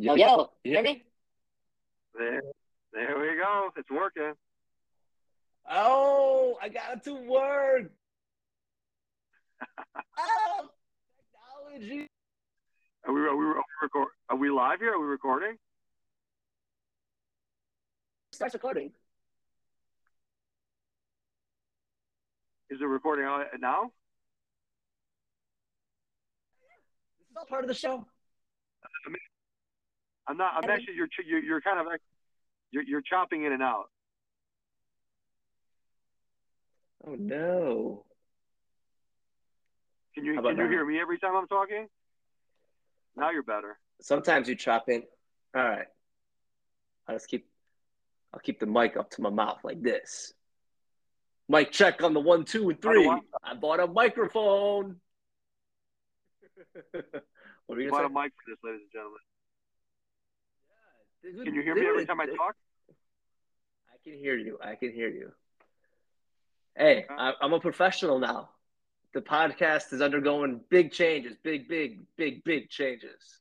Yo, yo, you hear me? There, there we go. It's working. Oh, I got it to work. oh, technology. Are we, are we, are we, record, are we live here? Are we recording? Starts recording. Is it recording now? This is all part of the show. I mean, I'm not. I'm actually. You're. You're, you're kind of. You're. You're chopping in and out. Oh no. Can you Can you hear me every time I'm talking? Now you're better. Sometimes you chop in. All right. I'll just keep. I'll keep the mic up to my mouth like this. Mic check on the one, two, and three. I, I bought a microphone. what are you bought say? a mic for this, ladies and gentlemen. Yeah, can you hear me every time I talk? I can hear you. I can hear you. Hey, I, I'm a professional now. The podcast is undergoing big changes, big, big, big, big changes.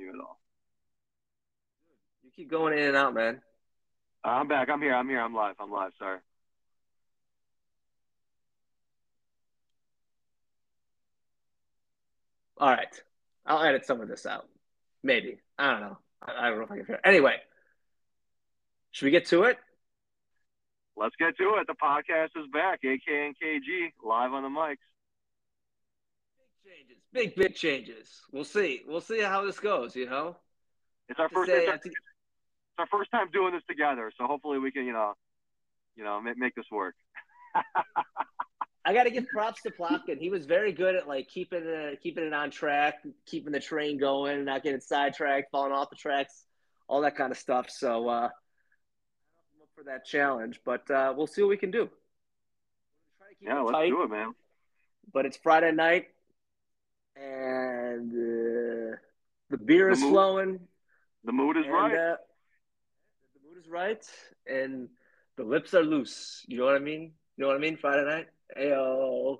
you at all. You keep going in and out, man. Uh, I'm back. I'm here. I'm here. I'm live. I'm live. Sorry. All right. I'll edit some of this out. Maybe. I don't know. I, I don't know if I can figure Anyway, should we get to it? Let's get to it. The podcast is back. AK and KG live on the mics Big changes, big big changes. We'll see. We'll see how this goes. You know, it's our first. Say, it's, our, first time doing this together, so hopefully we can, you know, you know, make, make this work. I got to give props to Plotkin. He was very good at like keeping it, keeping it on track, keeping the train going, not getting sidetracked, falling off the tracks, all that kind of stuff. So uh, I'm up for that challenge, but uh, we'll see what we can do. Yeah, let's tight, do it, man. But it's Friday night and uh, the beer the is mood, flowing. The mood is and, right. Uh, the mood is right, and the lips are loose. You know what I mean? You know what I mean? Friday night. Ayo.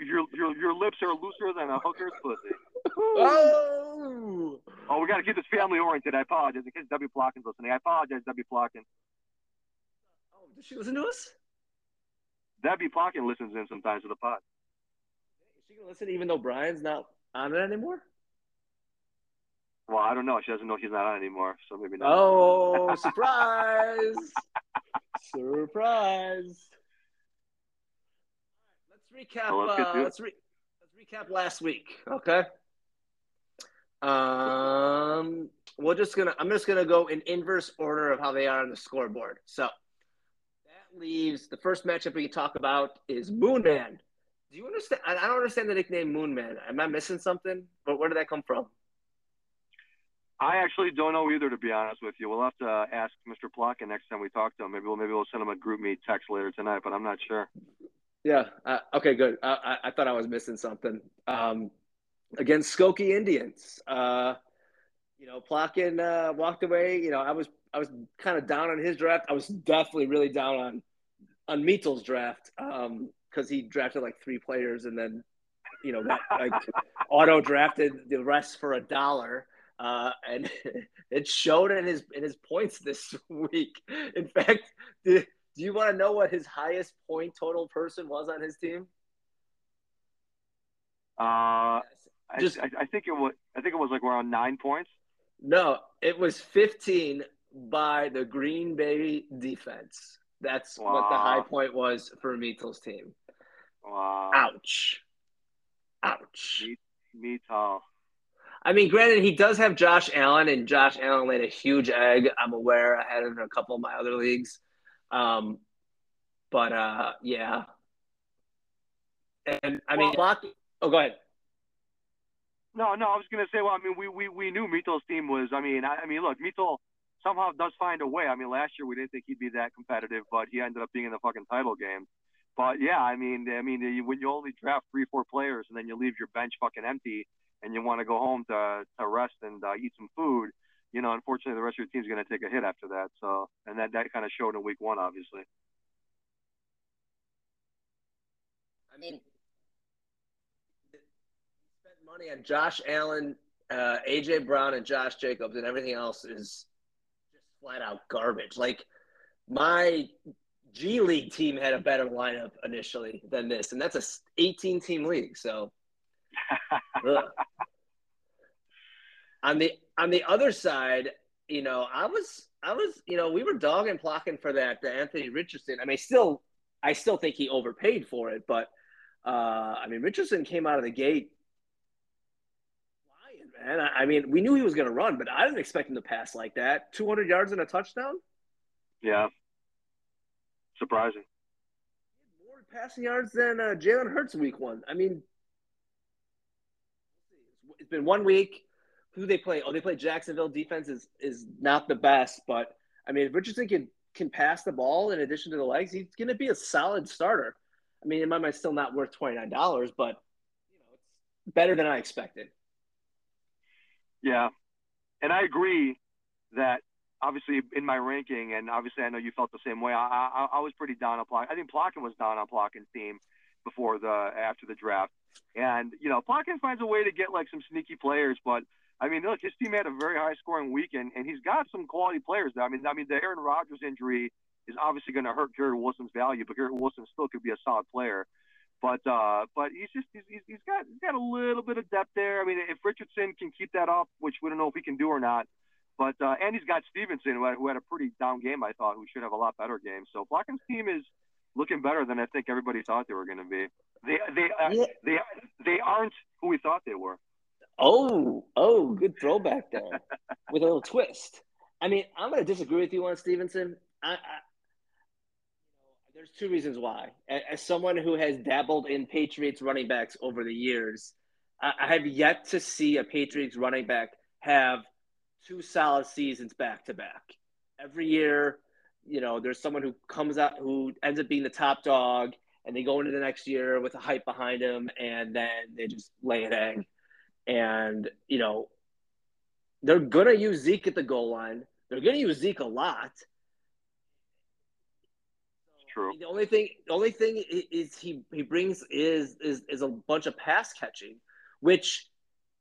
your, your, your lips are looser than a hooker's pussy. Oh! Oh, we got to keep this family oriented. I apologize. In case W. Plotkin's listening, I apologize, W. Plotkin. Oh, does she listen to us? Debbie Plotkin listens in sometimes to the pod she gonna listen even though Brian's not on it anymore? Well, I don't know. She doesn't know he's not on anymore, so maybe not. Oh, surprise! surprise! Let's recap. Well, let's, uh, let's, re- let's recap last week. Okay. Um, we're just gonna. I'm just gonna go in inverse order of how they are on the scoreboard. So that leaves the first matchup we can talk about is Moonman do you understand? I don't understand the nickname Moonman. Am I missing something? But where did that come from? I actually don't know either, to be honest with you. We'll have to ask Mr. Plotkin next time we talk to him. Maybe we'll maybe we'll send him a group meet text later tonight, but I'm not sure. Yeah. Uh, okay. Good. I, I, I, thought I was missing something. Um, against Skokie Indians, uh, you know, Plotkin uh, walked away. You know, I was I was kind of down on his draft. I was definitely really down on on Meetl's draft. Um, because he drafted like three players and then you know got like auto drafted the rest for a dollar. Uh, and it showed in his in his points this week. In fact, do, do you want to know what his highest point total person was on his team? Uh, Just, I, I think it was. I think it was like around nine points. No, it was fifteen by the Green Bay defense. That's wow. what the high point was for Meetl's team. Wow. Ouch. Ouch. Me. I mean, granted, he does have Josh Allen, and Josh Allen laid a huge egg. I'm aware. I had it in a couple of my other leagues. Um, but uh, yeah. And I mean, well, oh, go ahead. No, no, I was gonna say. Well, I mean, we we, we knew Meetl's team was. I mean, I, I mean, look, Meetle somehow does find a way. I mean, last year we didn't think he'd be that competitive, but he ended up being in the fucking title game. but yeah, I mean, I mean, you, when you only draft three, four players, and then you leave your bench fucking empty, and you want to go home to to rest and uh, eat some food, you know, unfortunately, the rest of your team's going to take a hit after that. So, and that that kind of showed in week one, obviously. I mean, spent money on Josh Allen, uh, AJ Brown, and Josh Jacobs, and everything else is just flat out garbage. Like my G League team had a better lineup initially than this, and that's a 18 team league. So, on the on the other side, you know, I was I was you know we were dogging Plotkin for that the Anthony Richardson. I mean, still I still think he overpaid for it, but uh, I mean Richardson came out of the gate man. I, I mean, we knew he was going to run, but I didn't expect him to pass like that. 200 yards and a touchdown. Yeah, surprising. More passing yards than uh, Jalen Hurts week one. I mean, been one week. Who they play? Oh, they play Jacksonville. Defense is is not the best, but I mean, if Richardson can can pass the ball in addition to the legs, he's going to be a solid starter. I mean, in my mind, still not worth twenty nine dollars, but you know, it's better than I expected. Yeah, and I agree that obviously in my ranking, and obviously I know you felt the same way. I I, I was pretty down on Plotkin. I think Plotkin was down on Plotkin's team before the after the draft, and you know Plotkin finds a way to get like some sneaky players, but I mean look, his team had a very high scoring weekend, and he's got some quality players. There. I mean I mean the Aaron Rodgers injury is obviously going to hurt Garrett Wilson's value, but Garrett Wilson still could be a solid player. But uh, but he's just he's, he's got he's got a little bit of depth there. I mean, if Richardson can keep that up, which we don't know if he can do or not, but uh, and he's got Stevenson, who had, who had a pretty down game, I thought, who should have a lot better game. So Plotkin's team is looking better than I think everybody thought they were going to be. They they uh, yeah. they they aren't who we thought they were. Oh, oh, good throwback there with a little twist. I mean, I'm going to disagree with you on Stevenson. I, I, there's two reasons why. As someone who has dabbled in Patriots running backs over the years, I, I have yet to see a Patriots running back have two solid seasons back to back. Every year, you know, there's someone who comes out who ends up being the top dog, and they go into the next year with a hype behind them, and then they just lay an egg. And you know, they're gonna use Zeke at the goal line. They're gonna use Zeke a lot. True. The only thing, the only thing is he he brings is is is a bunch of pass catching, which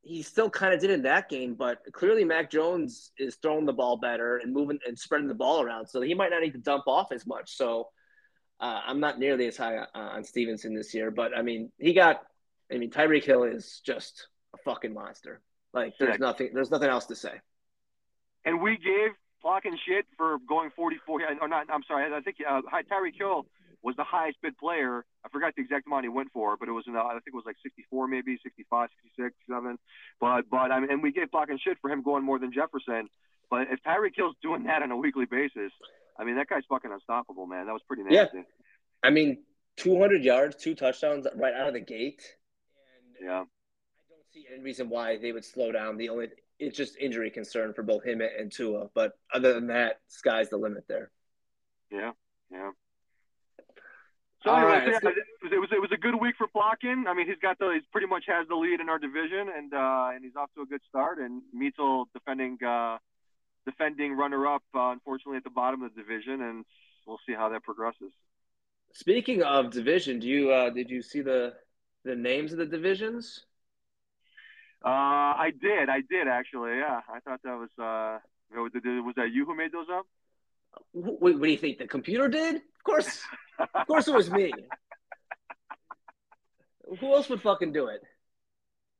he still kind of did in that game, but clearly Mac Jones is throwing the ball better and moving and spreading the ball around, so he might not need to dump off as much. So uh, I'm not nearly as high uh, on Stevenson this year, but I mean, he got. I mean, Tyreek Hill is just a fucking monster. Like, there's nothing. There's nothing else to say. And we gave Plotkin shit for going 44 or not. I'm sorry. I think uh, Tyreek Hill was the highest bid player. I forgot the exact amount he went for, but it was in the, I think it was like 64, maybe 65, 66, 7. But but I mean, and we gave Plotkin shit for him going more than Jefferson. But if Tyreek Hill's doing that on a weekly basis, I mean, that guy's fucking unstoppable, man. That was pretty nasty. Yeah. I mean, 200 yards, two touchdowns right out of the gate. And yeah. I don't see any reason why they would slow down. The only it's just injury concern for both him and Tua. But other than that, sky's the limit there. Yeah, yeah. So anyway, right, yeah, it was it was a good week for Plotkin. I mean, he's got the he's pretty much has the lead in our division, and uh, and he's off to a good start. And Meetel defending uh, defending runner up, uh, unfortunately at the bottom of the division, and we'll see how that progresses. Speaking of division, do you uh, did you see the the names of the divisions? Uh, I did. I did actually. Yeah, I thought that was. Uh, was that you who made those up? What, what do you think? The computer did? Of course. of course, it was me. Who else would fucking do it?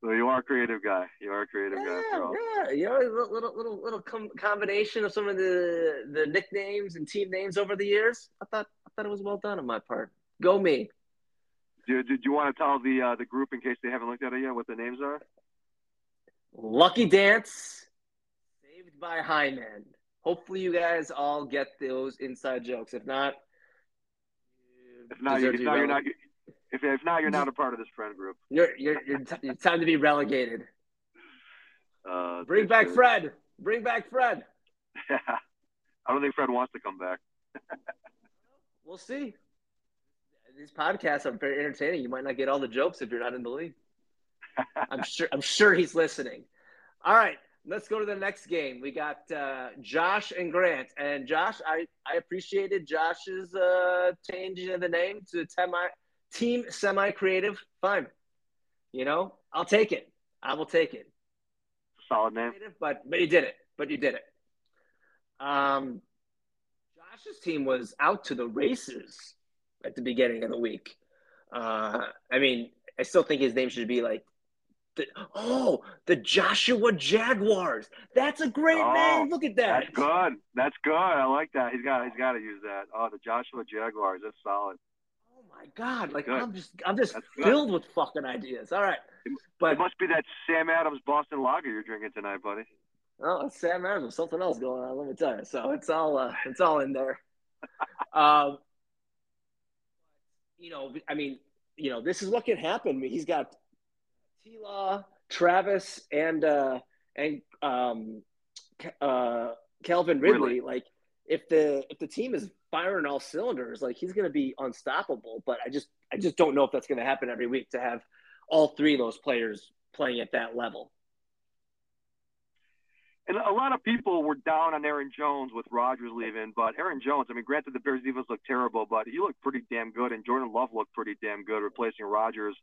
So you are a creative guy. You are a creative yeah, guy. Yeah, you know, little little little, little com- combination of some of the the nicknames and team names over the years. I thought I thought it was well done on my part. Go me. Do did you want to tell the uh, the group in case they haven't looked at it yet what the names are? Lucky Dance, Saved by High Hyman. Hopefully, you guys all get those inside jokes. If not, if not, you, if not you're not. If, if not, you're not a part of this friend group. You're you're, you're t- it's time to be relegated. Uh, Bring back true. Fred. Bring back Fred. Yeah, I don't think Fred wants to come back. we'll see. these podcasts are very entertaining. You might not get all the jokes if you're not in the league. I'm sure. I'm sure he's listening. All right, let's go to the next game. We got uh, Josh and Grant. And Josh, I I appreciated Josh's uh, changing of the name to semi team semi creative. Fine, you know, I'll take it. I will take it. Solid name, but but you did it. But you did it. Um, Josh's team was out to the races at the beginning of the week. Uh, I mean, I still think his name should be like, the, oh, the Joshua Jaguars. That's a great oh, name. Look at that. That's good. That's good. I like that. He's got. He's got to use that. Oh, the Joshua Jaguars. That's solid. Oh my God! Like I'm just, I'm just filled with fucking ideas. All right, but it must be that Sam Adams Boston Lager you're drinking tonight, buddy. Oh, it's Sam Adams. Something else going on. Let me tell you. So it's all, uh, it's all in there. um, you know, I mean, you know, this is what can happen. He's got T Law, Travis, and uh, and um, uh, Calvin Ridley. Really? Like, if the if the team is firing all cylinders, like he's going to be unstoppable. But I just I just don't know if that's going to happen every week to have all three of those players playing at that level and a lot of people were down on Aaron Jones with Rodgers leaving, but Aaron Jones, I mean, granted the Bears defense looked terrible, but he looked pretty damn good, and Jordan Love looked pretty damn good replacing Rodgers.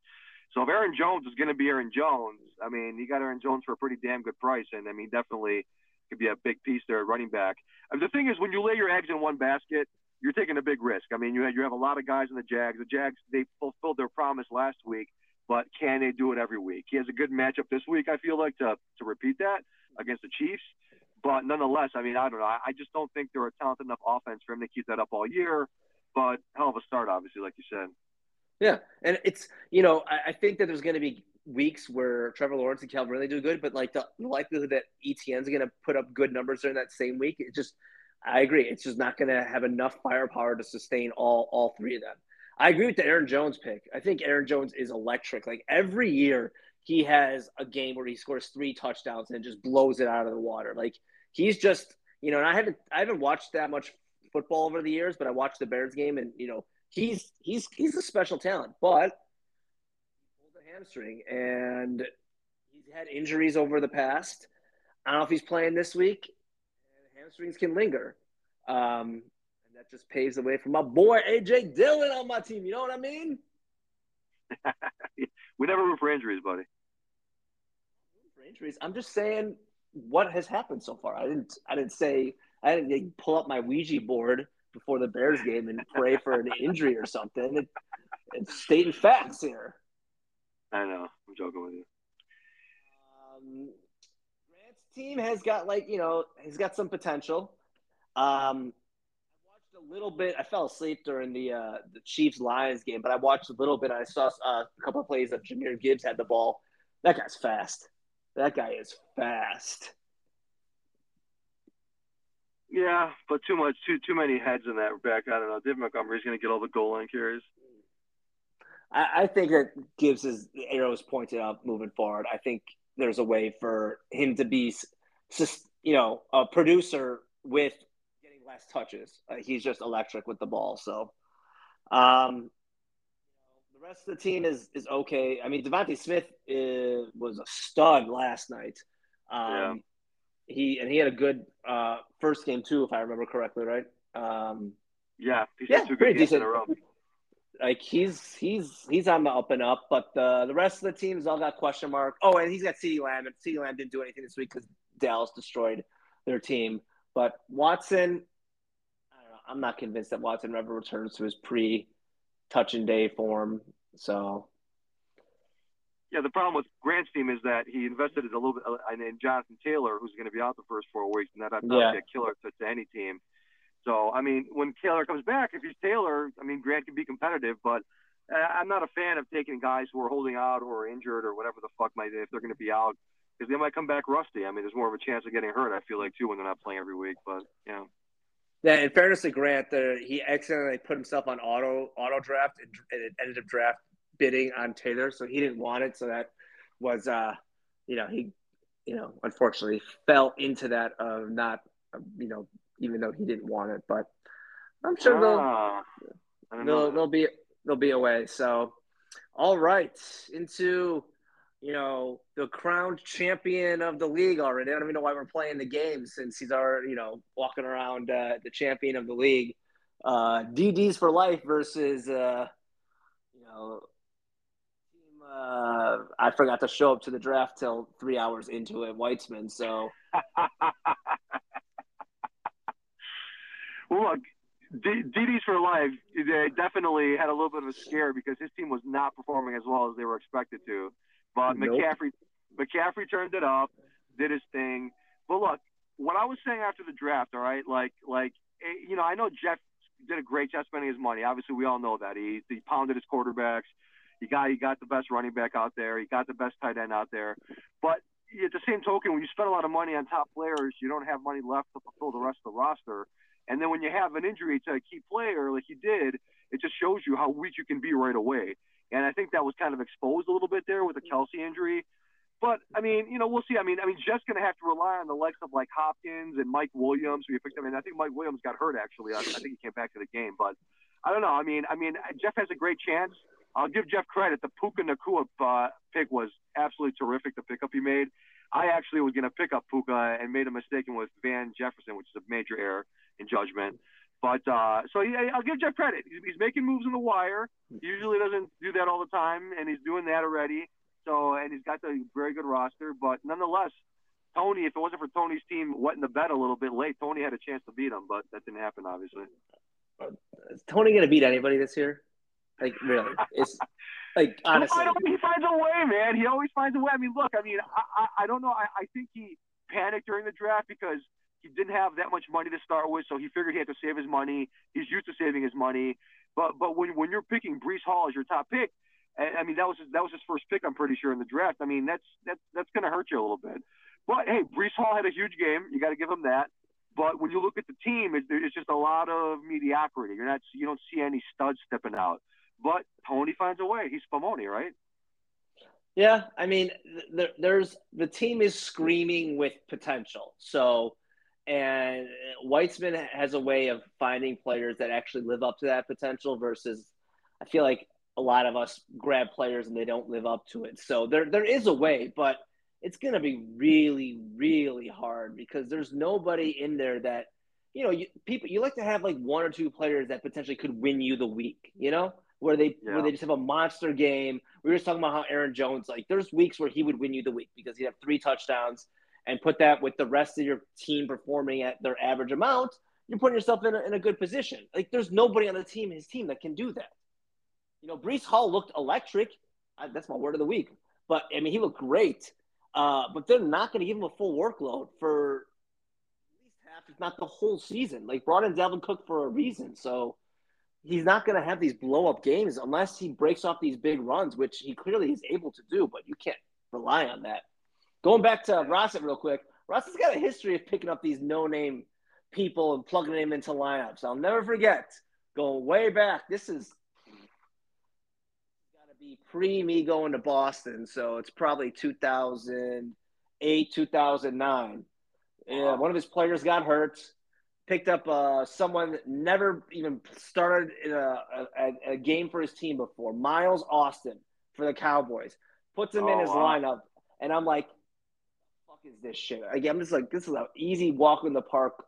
So if Aaron Jones is going to be Aaron Jones, I mean, you got Aaron Jones for a pretty damn good price, and I mean, definitely could be a big piece there at running back. The thing is, when you lay your eggs in one basket, you're taking a big risk. I mean, you have, you have a lot of guys in the Jags. The Jags they fulfilled their promise last week, but can they do it every week? He has a good matchup this week. I feel like to to repeat that against the Chiefs. But nonetheless, I mean, I don't know. I, I just don't think they're a talented enough offense for him to keep that up all year. But hell of a start, obviously, like you said. Yeah, and it's you know I, I think that there's going to be weeks where Trevor Lawrence and Calvin really do good, but like the likelihood that Etienne's going to put up good numbers during that same week, it just I agree. It's just not going to have enough firepower to sustain all all three of them. I agree with the Aaron Jones pick. I think Aaron Jones is electric. Like every year, he has a game where he scores three touchdowns and just blows it out of the water. Like he's just you know, and I haven't I haven't watched that much football over the years, but I watched the Bears game, and you know, he's he's he's a special talent, but he pulled a hamstring, and he's had injuries over the past. I don't know if he's playing this week. Hamstrings can linger, um, and that just paves the way for my boy AJ Dillon on my team. You know what I mean? we never root for injuries, buddy. For injuries, I'm just saying what has happened so far. I didn't I didn't say I didn't pull up my Ouija board before the Bears game and pray for an injury or something. It, it's stating facts here. I know. I'm joking with you. Um, Grant's team has got like you know he's got some potential. Um, I watched a little bit. I fell asleep during the uh, the Chiefs Lions game, but I watched a little bit. I saw uh, a couple of plays that Jahmyr Gibbs had the ball. That guy's fast. That guy is fast. Yeah, but too much, too too many heads in that back. I don't know. David Montgomery's going to get all the goal line carries. I, I think that gives his arrows pointed up moving forward. I think there's a way for him to be, you know, a producer with getting less touches. Uh, he's just electric with the ball. So, um, the rest of the team is is okay. I mean, DeVonta Smith is, was a stud last night. Um, yeah. He and he had a good uh, first game too, if I remember correctly, right? Um, yeah, yeah, pretty decent. Like he's he's he's on the up and up, but the the rest of the teams all got question mark. Oh, and he's got CeeDee Lamb, and CeeDee Lamb didn't do anything this week because Dallas destroyed their team. But Watson, I don't know. I'm not convinced that Watson ever returns to his pre touch and day form. So yeah, the problem with Grant's team is that he invested a little bit uh, in Jonathan Taylor, who's going to be out the first four weeks, and that that's not yeah. a killer to, to any team. So I mean, when Taylor comes back, if he's Taylor, I mean Grant can be competitive, but uh, I'm not a fan of taking guys who are holding out or injured or whatever the fuck might if they're going to be out because they might come back rusty. I mean, there's more of a chance of getting hurt. I feel like too when they're not playing every week, but yeah. Yeah, in fairness to Grant, the, he accidentally put himself on auto auto draft and, and it ended up draft bidding on Taylor, so he didn't want it. So that was, uh, you know, he, you know, unfortunately fell into that of not, you know, even though he didn't want it. But I'm sure they'll, ah, they'll, they'll be they'll be away. So, all right, into you know the crowned champion of the league already. I don't even know why we're playing the game since he's already you know walking around uh, the champion of the league. Uh, DDs for life versus uh, you know uh, I forgot to show up to the draft till three hours into it, Weitzman. So, well, look, D- DD's for life. They definitely had a little bit of a scare because his team was not performing as well as they were expected to. But nope. McCaffrey, McCaffrey turned it up, did his thing. But look, what I was saying after the draft, all right, like, like, eh, you know, I know Jeff did a great job spending his money. Obviously, we all know that he he pounded his quarterbacks. You got you got the best running back out there. You got the best tight end out there. But at the same token, when you spend a lot of money on top players, you don't have money left to fulfill the rest of the roster. And then when you have an injury to a key player like you did, it just shows you how weak you can be right away. And I think that was kind of exposed a little bit there with the Kelce injury. But I mean, you know, we'll see. I mean, I mean, Jeff's going to have to rely on the likes of like Hopkins and Mike Williams. You picked. I mean, I think Mike Williams got hurt actually. I, I think he came back to the game, but I don't know. I mean, I mean, Jeff has a great chance. I'll give Jeff credit. The Puka Nacua uh, pick was absolutely terrific. The pickup he made. I actually was going to pick up Puka and made a mistake and was Van Jefferson, which is a major error in judgment. But uh, so I'll give Jeff credit. He's, he's making moves in the wire. He usually doesn't do that all the time, and he's doing that already. So and he's got a very good roster. But nonetheless, Tony, if it wasn't for Tony's team wetting the bed a little bit late, Tony had a chance to beat him, but that didn't happen, obviously. Is Tony going to beat anybody this year? Like really, it's like honestly. he finds a way, man. He always finds a way. I mean, look, I mean, I, I, I don't know. I, I think he panicked during the draft because he didn't have that much money to start with, so he figured he had to save his money. He's used to saving his money, but but when when you're picking Breece Hall as your top pick, I mean that was his, that was his first pick, I'm pretty sure in the draft. I mean that's that's that's going to hurt you a little bit. But hey, Breece Hall had a huge game. You got to give him that. But when you look at the team, it's, it's just a lot of mediocrity. You're not you don't see any studs stepping out. But Tony finds a way. He's Spumoni, right? Yeah, I mean, there's the team is screaming with potential. So, and Weitzman has a way of finding players that actually live up to that potential. Versus, I feel like a lot of us grab players and they don't live up to it. So there there is a way, but it's going to be really really hard because there's nobody in there that you know you, people you like to have like one or two players that potentially could win you the week. You know where they yeah. where they just have a monster game. We were just talking about how Aaron Jones, like there's weeks where he would win you the week because he'd have three touchdowns and put that with the rest of your team performing at their average amount, you're putting yourself in a, in a good position. Like there's nobody on the team, his team, that can do that. You know, Breece Hall looked electric. I, that's my word of the week. But I mean, he looked great. Uh, but they're not going to give him a full workload for at least half, if not the whole season. Like brought in Dalvin Cook for a reason. So he's not going to have these blow up games unless he breaks off these big runs, which he clearly is able to do, but you can't rely on that. Going back to Rossett real quick, Rossett has got a history of picking up these no name people and plugging them into lineups. I'll never forget going way back. This is got to be pre me going to Boston, so it's probably 2008, 2009. Yeah, one of his players got hurt picked up uh, someone that never even started in a, a, a, game for his team before, Miles Austin for the Cowboys. Puts him oh, in his wow. lineup, and I'm like, "Fuck is this shit?" Again, I'm just like, "This is an easy walk in the park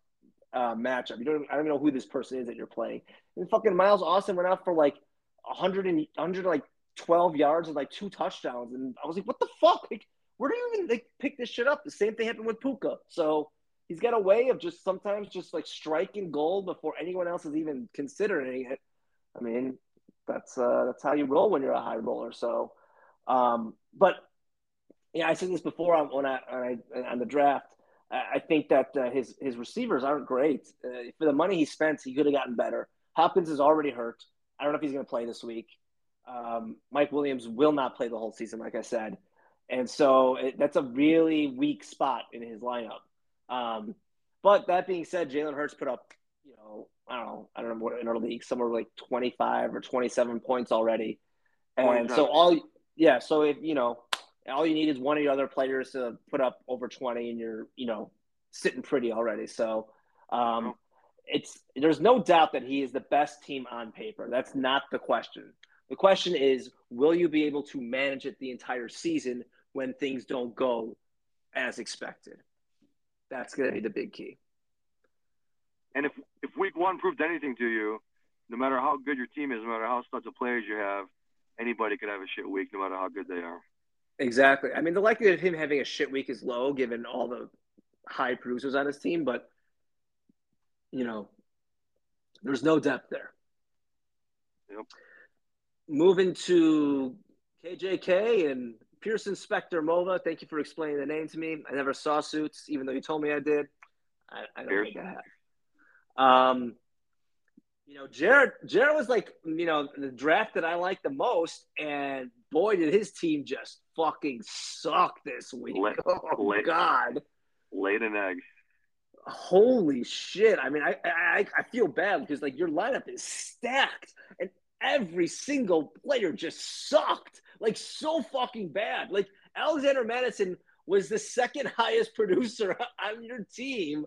uh, matchup." You don't, I don't even know who this person is that you're playing. And fucking Miles Austin went out for like 100 and 100 like 12 yards and like two touchdowns, and I was like, "What the fuck? Like, where do you even like pick this shit up?" The same thing happened with Puka. So he's got a way of just sometimes just like striking gold before anyone else is even considering it. I mean, that's uh, that's how you roll when you're a high roller. So, um, but yeah, I said this before on when I, on, I, on the draft. I think that uh, his his receivers aren't great. Uh, for the money he spent, he could have gotten better. Hopkins is already hurt. I don't know if he's going to play this week. Um, Mike Williams will not play the whole season, like I said, and so it, that's a really weak spot in his lineup. Um, but that being said, Jalen Hurts put up, you know, I don't know, I don't know what in our league, somewhere like 25 or 27 points already. And so all, yeah, so if, you know, all you need is one of your other players to put up over 20 and you're, you know, sitting pretty already. So um, it's, there's no doubt that he is the best team on paper. That's not the question. The question is, will you be able to manage it the entire season when things don't go as expected? That's going to be the big key. And if if week one proved anything to you, no matter how good your team is, no matter how studs of players you have, anybody could have a shit week, no matter how good they are. Exactly. I mean, the likelihood of him having a shit week is low, given all the high producers on his team. But you know, there's no depth there. Yep. Moving to KJK and Pearson Spector Mova. Thank you for explaining the name to me. I never saw Suits, even though you told me I did. I, I don't Pearson. think I have. Um, you know, Jared Jared was like, you know, the draft that I like the most, and boy, did his team just fucking suck this week. Lay, oh lay, God, laid an egg. Holy shit! I mean, I, I I feel bad because like your lineup is stacked, and every single player just sucked, like so fucking bad. Like Alexander Mattison was the second highest producer on your team,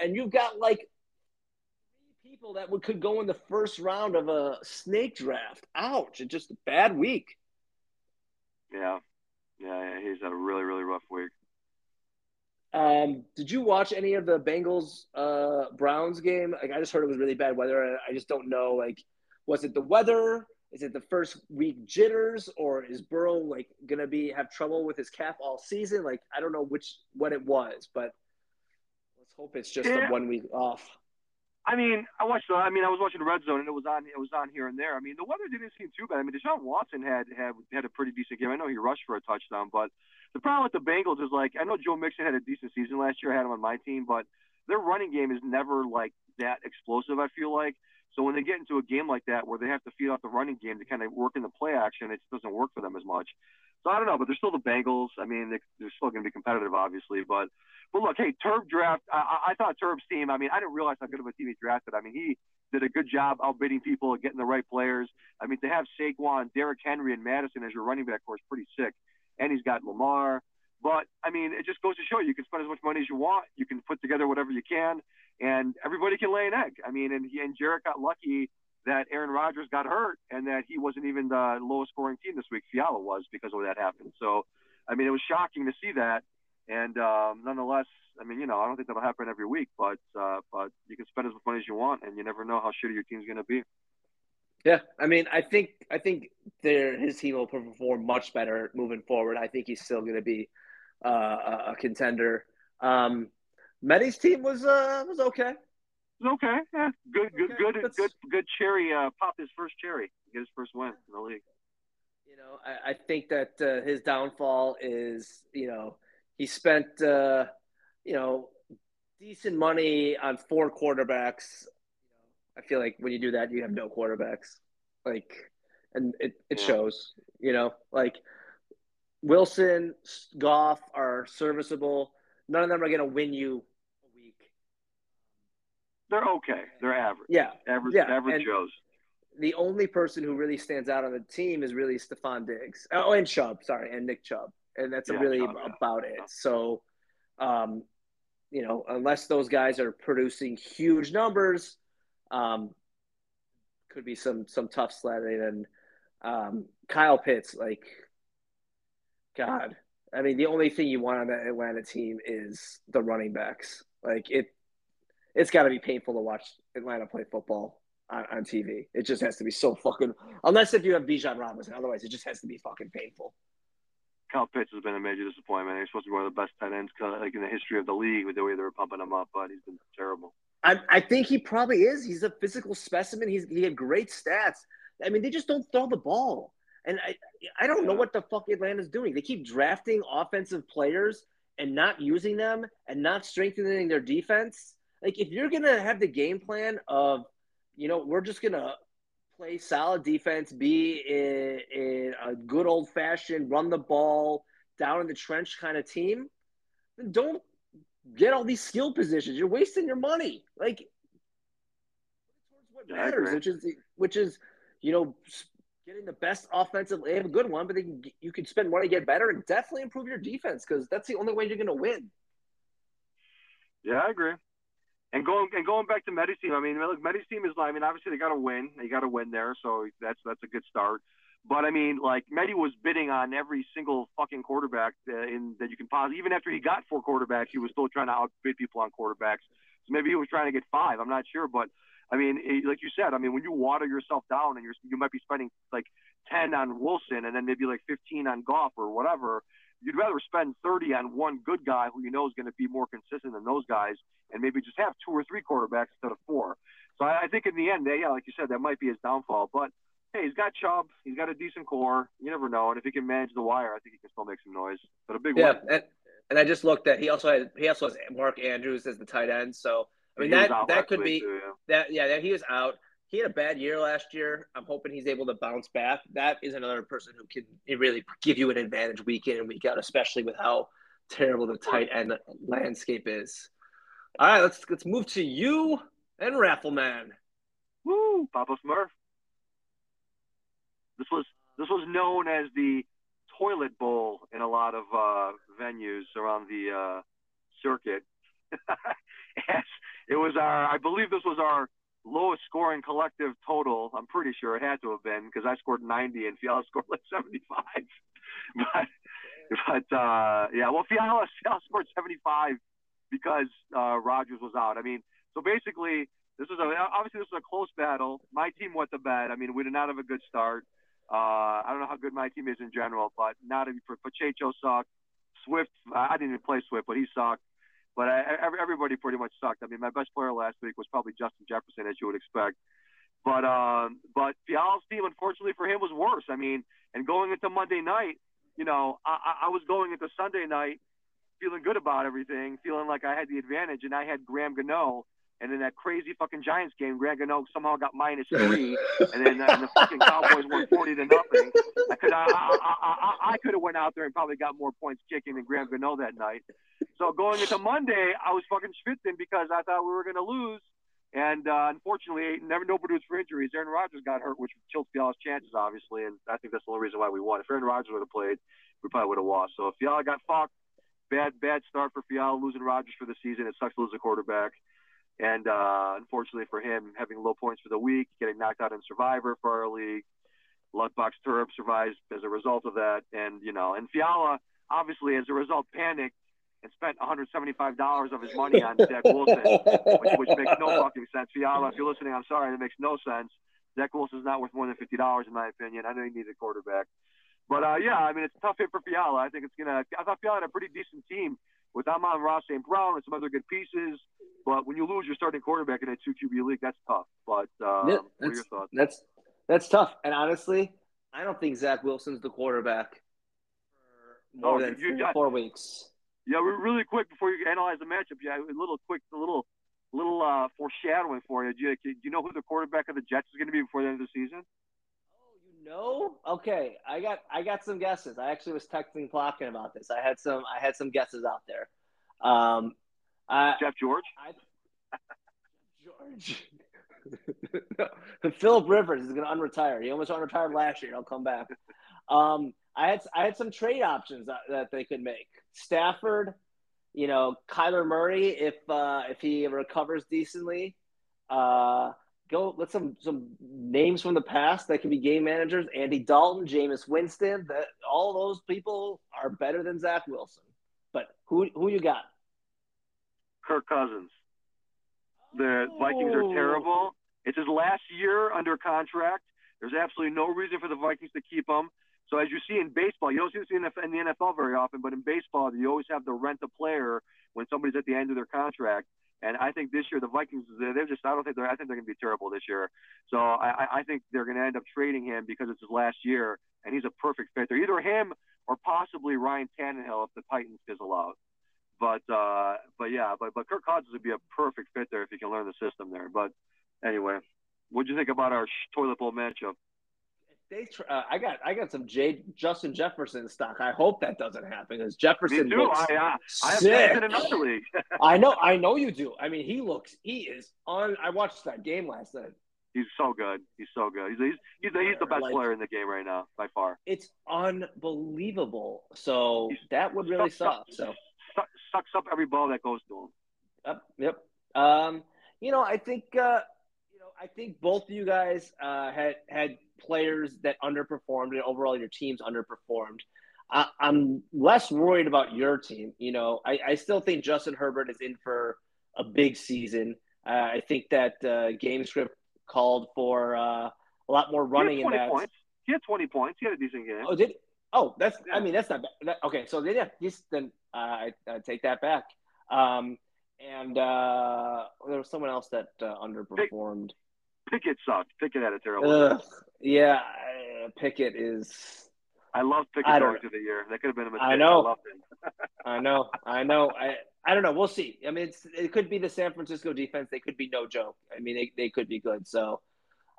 and you've got like people that would, could go in the first round of a snake draft. Ouch! It's just a bad week. Yeah, yeah, he's had a really, really rough week. Um, did you watch any of the Bengals uh, Browns game? Like, I just heard it was really bad weather. I just don't know. Like, was it the weather? Is it the first week jitters, or is Burrow like gonna be have trouble with his calf all season? Like, I don't know which what it was, but let's hope it's just yeah. a one week off. I mean, I watched. The, I mean, I was watching the red zone, and it was on. It was on here and there. I mean, the weather didn't seem too bad. I mean, Deshaun Watson had had had a pretty decent game. I know he rushed for a touchdown, but the problem with the Bengals is like I know Joe Mixon had a decent season last year. I had him on my team, but their running game is never like that explosive. I feel like so when they get into a game like that where they have to feed off the running game to kind of work in the play action, it doesn't work for them as much. So I don't know, but they're still the Bengals. I mean, they, they're still going to be competitive, obviously, but but look, hey, Turb draft. I, I thought Turb's team. I mean, I didn't realize how good of a team he drafted. I mean, he did a good job outbidding people and getting the right players. I mean, to have Saquon, Derrick Henry, and Mattison as your running back core is pretty sick. And he's got Lamar. But I mean, it just goes to show you can spend as much money as you want. You can put together whatever you can, and everybody can lay an egg. I mean, and he and Jarrett got lucky that Aaron Rodgers got hurt and that he wasn't even the lowest scoring team this week. Fiala was because of that happened. So, I mean, it was shocking to see that. And um, nonetheless, I mean, you know, I don't think that'll happen every week, but uh, but you can spend as much money as you want, and you never know how shitty your team's going to be. Yeah, I mean, I think I think there his team will perform much better moving forward. I think he's still going to be uh, a contender. Um, Medi's team was uh, was okay. Okay, yeah, good, good, okay. good, good, good cherry. Uh, pop his first cherry, get his first win in the league. You know, I, I think that uh, his downfall is, you know, he spent, uh, you know, decent money on four quarterbacks. I feel like when you do that, you have no quarterbacks. Like, and it, it yeah. shows, you know, like Wilson, Goff are serviceable. None of them are going to win you a week. They're okay. They're average. Yeah. Average, yeah. average and Joes. The only person who really stands out on the team is really Stefon Diggs. Oh, and Chubb, sorry, and Nick Chubb and that's yeah, really about it. So, um, you know, unless those guys are producing huge numbers, um, could be some some tough sledding. And um, Kyle Pitts, like, God, I mean, the only thing you want on that Atlanta team is the running backs. Like it, it's got to be painful to watch Atlanta play football on, on TV. It just has to be so fucking. Unless if you have Bijan Robinson, otherwise it just has to be fucking painful. Kyle Pitts has been a major disappointment. He's supposed to be one of the best tight ends uh, like in the history of the league with the way they were pumping him up, but he's been terrible. I, I think he probably is. He's a physical specimen. He's he had great stats. I mean, they just don't throw the ball, and I I don't know what the fuck Atlanta's doing. They keep drafting offensive players and not using them and not strengthening their defense. Like if you're gonna have the game plan of, you know, we're just gonna play solid defense, be in, in a good old fashioned run the ball down in the trench kind of team, then don't get all these skill positions. You're wasting your money. Like what matters, which is which is you know getting the best offensive. They have a good one, but they can, you can spend money get better and definitely improve your defense because that's the only way you're going to win. Yeah, I agree. And going and going back to Medi's team, I mean, look, Medi's team is. I mean, obviously they got to win. They got to win there, so that's that's a good start. But I mean, like Mehdi was bidding on every single fucking quarterback uh, in that you can possibly. Even after he got four quarterbacks, he was still trying to outbid people on quarterbacks. So maybe he was trying to get five. I'm not sure, but I mean, it, like you said, I mean, when you water yourself down and you're you might be spending like ten on Wilson and then maybe like fifteen on Goff or whatever. You'd rather spend 30 on one good guy who you know is going to be more consistent than those guys, and maybe just have two or three quarterbacks instead of four. So I, I think in the end, eh, yeah, like you said, that might be his downfall. But hey, he's got Chubb. He's got a decent core. You never know. And if he can manage the wire, I think he can still make some noise. But a big one yeah, win. and, and I just looked at he also had he also has Mark Andrews as the tight end. So I mean that that could be too, yeah. that yeah that he was out. He had a bad year last year. I'm hoping he's able to bounce back. That is another person who can really give you an advantage week in and week out, especially with how terrible the tight end landscape is. All right, let's let's move to you and Raffleman. Woo, Papa Smurf. This was this was known as the toilet bowl in a lot of uh, venues around the uh, circuit. it was our, I believe this was our lowest scoring collective total. I'm pretty sure it had to have been because I scored 90 and Fiala scored like 75. but but uh, yeah, well Fiala, Fiala scored 75 because uh, Rodgers was out. I mean, so basically this was a obviously this was a close battle. My team went to bed. I mean, we did not have a good start. Uh, I don't know how good my team is in general, but not for Pacheco sucked. Swift, I didn't even play Swift, but he sucked. But I, everybody pretty much sucked. I mean, my best player last week was probably Justin Jefferson, as you would expect. But um, but Fiala's team, unfortunately for him, was worse. I mean, and going into Monday night, you know, I, I was going into Sunday night feeling good about everything, feeling like I had the advantage, and I had Graham Gano. And in that crazy fucking Giants game, Graham Gano somehow got minus three, and then uh, and the fucking Cowboys won forty to nothing. I could I, I, I, I could have went out there and probably got more points kicking than Graham Gano that night. So going into Monday, I was fucking schwitzing because I thought we were going to lose. And uh, unfortunately, never nobody was for injuries. Aaron Rodgers got hurt, which killed Fiala's chances, obviously. And I think that's the only reason why we won. If Aaron Rodgers would have played, we probably would have lost. So if Fiala got fucked, bad bad start for Fiala, losing Rodgers for the season. It sucks to lose a quarterback. And uh, unfortunately for him, having low points for the week, getting knocked out in Survivor for our league, Luckbox Turb survives as a result of that. And, you know, and Fiala, obviously, as a result, panicked and spent $175 of his money on Zach Wilson, which, which makes no fucking sense. Fiala, if you're listening, I'm sorry, that makes no sense. Zach Wilson's not worth more than $50 in my opinion. I know he needs a quarterback. But uh, yeah, I mean, it's a tough hit for Fiala. I think it's gonna. I thought Fiala had a pretty decent team with Amon-Ra St. Brown and some other good pieces. But when you lose your starting quarterback in a two QB league, that's tough. But um, yeah, what are your thoughts? That's that's tough. And honestly, I don't think Zach Wilson's the quarterback for more Oh, than you- three, four weeks. Yeah, re- really quick before you analyze the matchup, yeah, a little quick, a little, little uh, foreshadowing for you. Do, you. do you know who the quarterback of the Jets is going to be before the end of the season? Know? Okay, I got I got some guesses. I actually was texting Plotkin about this. I had some I had some guesses out there. Um, I, Jeff George. I George. no, Philip Rivers is going to unretire. He almost unretired last year. He'll come back. Um, I had I had some trade options that, that they could make. Stafford, you know, Kyler Murray if uh, if he recovers decently. Uh, go let some some names from the past that can be game managers. Andy Dalton, Jameis Winston. That all those people are better than Zach Wilson. But who who you got? Kirk Cousins. The Vikings are Oh. terrible. It's his last year under contract. There's absolutely no reason for the Vikings to keep him. So as you see in baseball, you don't see this in the NFL very often, but in baseball, you always have to rent a player when somebody's at the end of their contract. And I think this year the Vikings, they're they're just, I don't think they're, I think they're going to be terrible this year. So I, I- think they're going to end up trading him because it's his last year, and he's a perfect fit there. Either him or possibly Ryan Tannehill if the Titans fizzle out. But uh, but yeah, but but Kirk Cousins would be a perfect fit there if he can learn the system there. But anyway, what'd you think about our toilet bowl matchup? They tr- uh, I got I got some J Justin Jefferson stock. I hope that doesn't happen because Me Jefferson too. looks I, uh, I have sick. in another league. I know I know you do. I mean, he looks he is on. I watched that game last night. he's so good. He's so good. He's he's he's the, he's the best Like- player in the game right now by far. It's unbelievable. So He's- that would really suck-. So Su- sucks up every ball that goes to him. Yep. Yep. Um, you know, I think uh, you know, I think both of you guys uh, had had players that underperformed and overall your team's underperformed. I, am less worried about your team. You know, I, I, still think Justin Herbert is in for a big season. Uh, I think that uh, game script called for uh, a lot more running in that. Points. He had 20 points. He had a decent game. Oh, did Oh, that's. Yeah. I mean, that's not bad. That, okay, so then yeah, he's, then uh, I, I, take that back. Um, and uh, there was someone else that uh, underperformed. Pickett sucked. Pickett had a terrible. Ugh, yeah, Pickett is. I love Pickett going through the year. That could have been a mistake. I know. I, I know. I know. I I don't know. We'll see. I mean, it could be the San Francisco defense. They could be no joke. I mean, they, they could be good. So,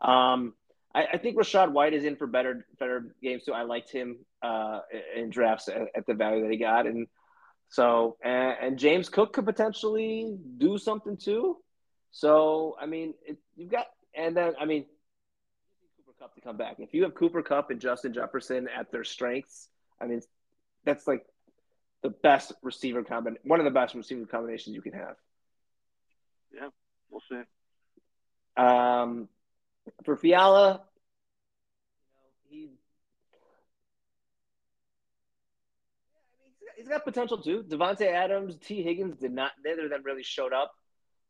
um, I, I, think Rachaad White is in for better better games too. I liked him uh, in drafts at, at, the value that he got, and so and, and, James Cook could potentially do something too. So I mean, it, you've got, and then I mean, Cooper Kupp to come back. If you have Cooper Kupp and Justin Jefferson at their strengths, I mean, that's like the best receiver combination, one of the best receiver combinations you can have. Yeah, we'll see. Um, for Fiala, you know, he he's got potential too. Davante Adams, Tee Higgins did not. Neither of them really showed up.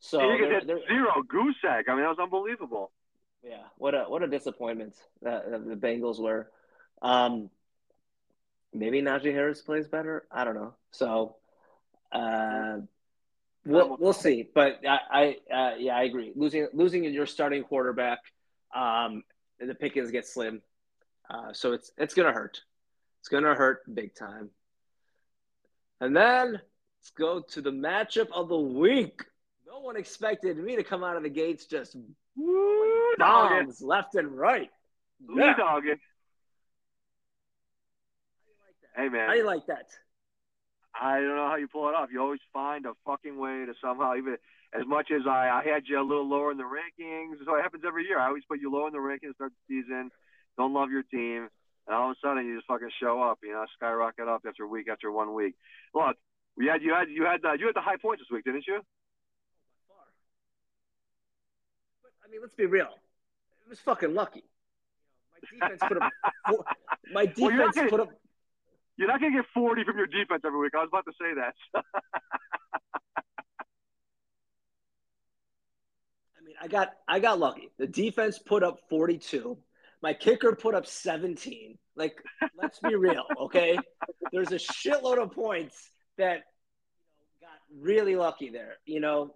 So they're, they're, zero goose egg. I mean, that was unbelievable. Yeah, what a what a disappointment that, that the Bengals were. Um, maybe Najee Harris plays better. I don't know. So, uh, we'll we'll see. But I, I uh, yeah, I agree. Losing losing your starting quarterback, um, the pickings get slim. Uh, so it's it's gonna hurt. It's gonna hurt big time. And then let's go to the matchup of the week. One expected me to come out of the gates just Woo, bombs left and right. Yeah. Dog it. Hey man. How do you like that? I don't know how you pull it off. You always find a fucking way to somehow even as much as I, I had you a little lower in the rankings. So it happens every year. I always put you low in the rankings, start the season, don't love your team, and all of a sudden you just fucking show up, you know, skyrocket up after a week after one week. Look, we had you had you had uh, you had the high points this week, didn't you? But I mean, let's be real. It was fucking lucky. My defense put up. my defense well, put up you're not going to get 40 from your defense every week. I was about to say that. I mean, I got I got lucky. The defense put up 42. My kicker put up 17. Like, let's be real, okay? There's a shitload of points that you know, got really lucky there. You know,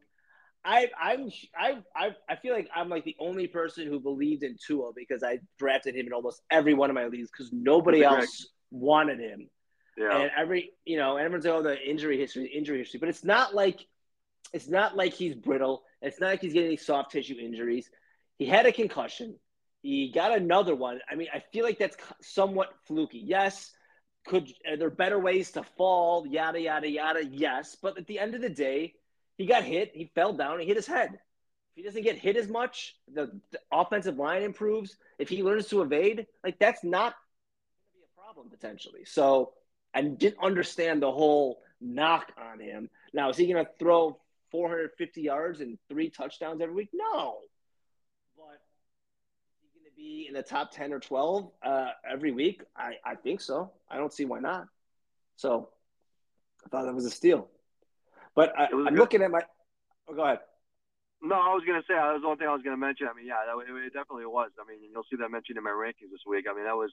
I I'm I I I feel like I'm like the only person who believed in Tua because I drafted him in almost every one of my leagues because nobody else wanted him. Yeah. And every, you know, everyone's like, oh, the injury history, injury history, but it's not like, it's not like he's brittle. It's not like he's getting any soft tissue injuries. He had a concussion. He got another one. I mean, I feel like that's somewhat fluky. Yes, could are there better ways to fall? Yada yada yada. Yes, but at the end of the day, he got hit. He fell down. He hit his head. If he doesn't get hit as much, the, the offensive line improves. If he learns to evade, like that's not going to be a problem potentially. So and didn't understand the whole knock on him. Now, is he going to throw 450 yards and three touchdowns every week? No. But is he going to be in the top 10 or 12 uh, every week? I, I think so. I don't see why not. So I thought that was a steal. But I, am looking at my. Oh, go ahead. No, I was gonna say that was the only thing I was gonna mention. I mean, yeah, that, it, it definitely was. I mean, you'll see that mentioned in my rankings this week. I mean, that was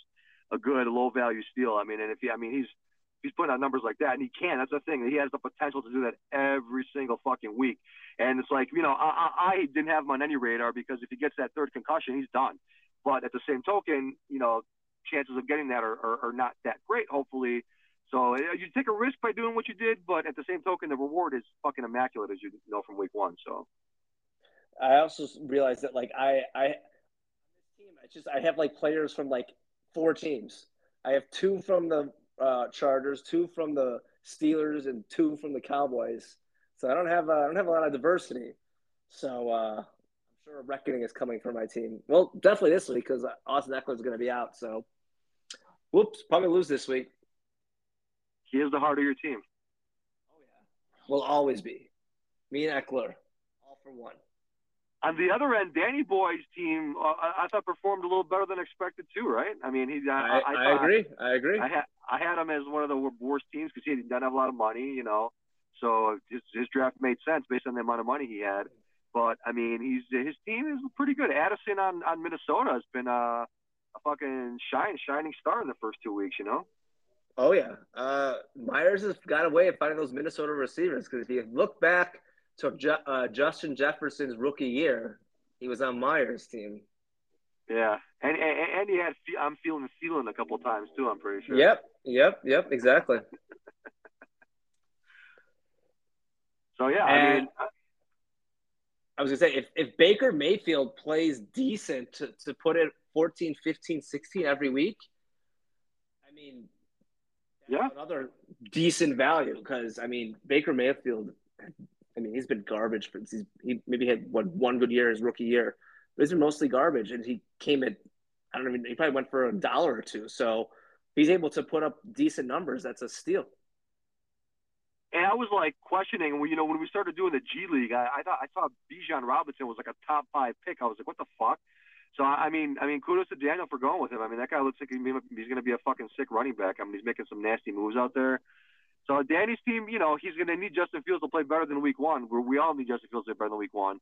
a good low value steal. I mean, and if he, I mean, he's he's putting out numbers like that, and he can. That's the thing. He has the potential to do that every single fucking week. And it's like, you know, I, I didn't have him on any radar because if he gets that third concussion, he's done. But at the same token, you know, chances of getting that are, are, are not that great, hopefully. So you take a risk by doing what you did, but at the same token, the reward is fucking immaculate, as you know from week one. So I also realized that, like, I, I, I just, I have like players from like four teams. I have two from the uh, Chargers, two from the Steelers, and two from the Cowboys. So I don't have uh, I don't have a lot of diversity. So uh, I'm sure a reckoning is coming for my team. Well, definitely this week because Austin Ekeler is going to be out. So, whoops, probably lose this week. He is the heart of your team. Oh yeah, will always be. Me and Ekeler, all for one. on the other end, Danny Boy's team, uh, I, I, thought performed a little better than expected too. Right? I mean, he. I, I, I agree. I agree. I had I had him as one of the worst teams because he doesn't have a lot of money, you know. So his his draft made sense based on the amount of money he had. But I mean, he's his team is pretty good. Addison on on Minnesota has been a, a fucking shine shining star in the first two weeks. You know. Oh yeah, uh, Myers has got a way of finding those Minnesota receivers because if you look back to uh, Justin Jefferson's rookie year, he was on Myers' team. Yeah, and and, and he had I'm feeling Thielen a couple times too. I'm pretty sure. Yep, yep, yep, exactly. so yeah, and I mean, I was gonna say if, if Baker Mayfield plays decent to, to put it 14, 15, 16 every week, I mean, yeah, another decent value because I mean Baker Mayfield, I mean he's been garbage for he's, he maybe had one one good year his rookie year, but he's been mostly garbage and he came at I don't even he probably went for a dollar or two, so he's able to put up decent numbers. That's a steal. And I was like questioning, you know, when we started doing the G League, I, I thought I thought Bijan Robinson was like a top five pick. I was like, what the fuck? So I mean, I mean, kudos to Daniel for going with him. I mean, that guy looks like he's going to be a fucking sick running back. I mean, he's making some nasty moves out there. So Danny's team, you know, he's going to need Justin Fields to play better than Week One. Where we all need Justin Fields to play better than Week One.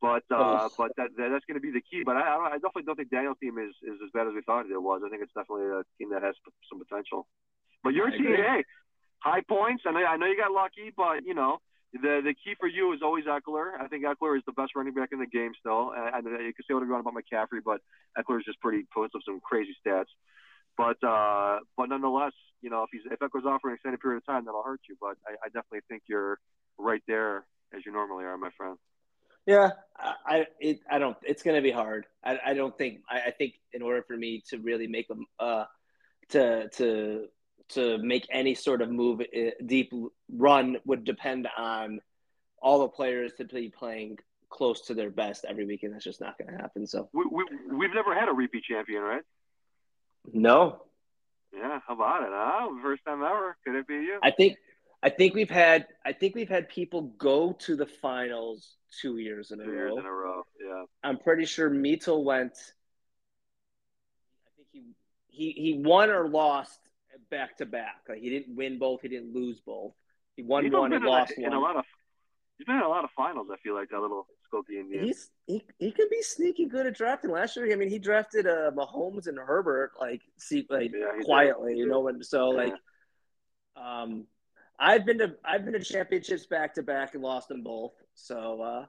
But uh, but that, that that's going to be the key. But I, I definitely don't think Daniel's team is, is as bad as we thought it was. I think it's definitely a team that has some potential. But your team, hey, high points. I know, I know you got lucky, but you know the the key for you is always Ekeler. I think Ekeler is the best running back in the game still. And, you can say whatever you want about McCaffrey, but Ekeler is just pretty puts up some crazy stats. But uh, but nonetheless, you know if he's if Ekeler's off for an extended period of time, that'll hurt you. But I, I definitely think you're right there as you normally are, my friend. Yeah, I it, I don't. It's going to be hard. I, I don't think. I, I think in order for me to really make them uh to to to make any sort of move, uh, deep run would depend on all the players to be playing close to their best every week, and that's just not going to happen. So we, we we've never had a repeat champion, right? No. Yeah, how about it? Huh? First time ever. Could it be you? I think I think we've had I think we've had people go to the finals two years in a two row. Years in a row. Yeah. I'm pretty sure Mito went. I think he he he won or lost back to back. Like he didn't win both, he didn't lose both. He won he's one and lost in one. A lot of, he's been in a lot of finals. I feel like that little Skokie Indian. He's he, he can be sneaky good at drafting. Last year, I mean, he drafted uh, Mahomes and Herbert like see like yeah, quietly, you know, and so yeah. like, um, I've been to I've been to championships back to back and lost them both. So, uh,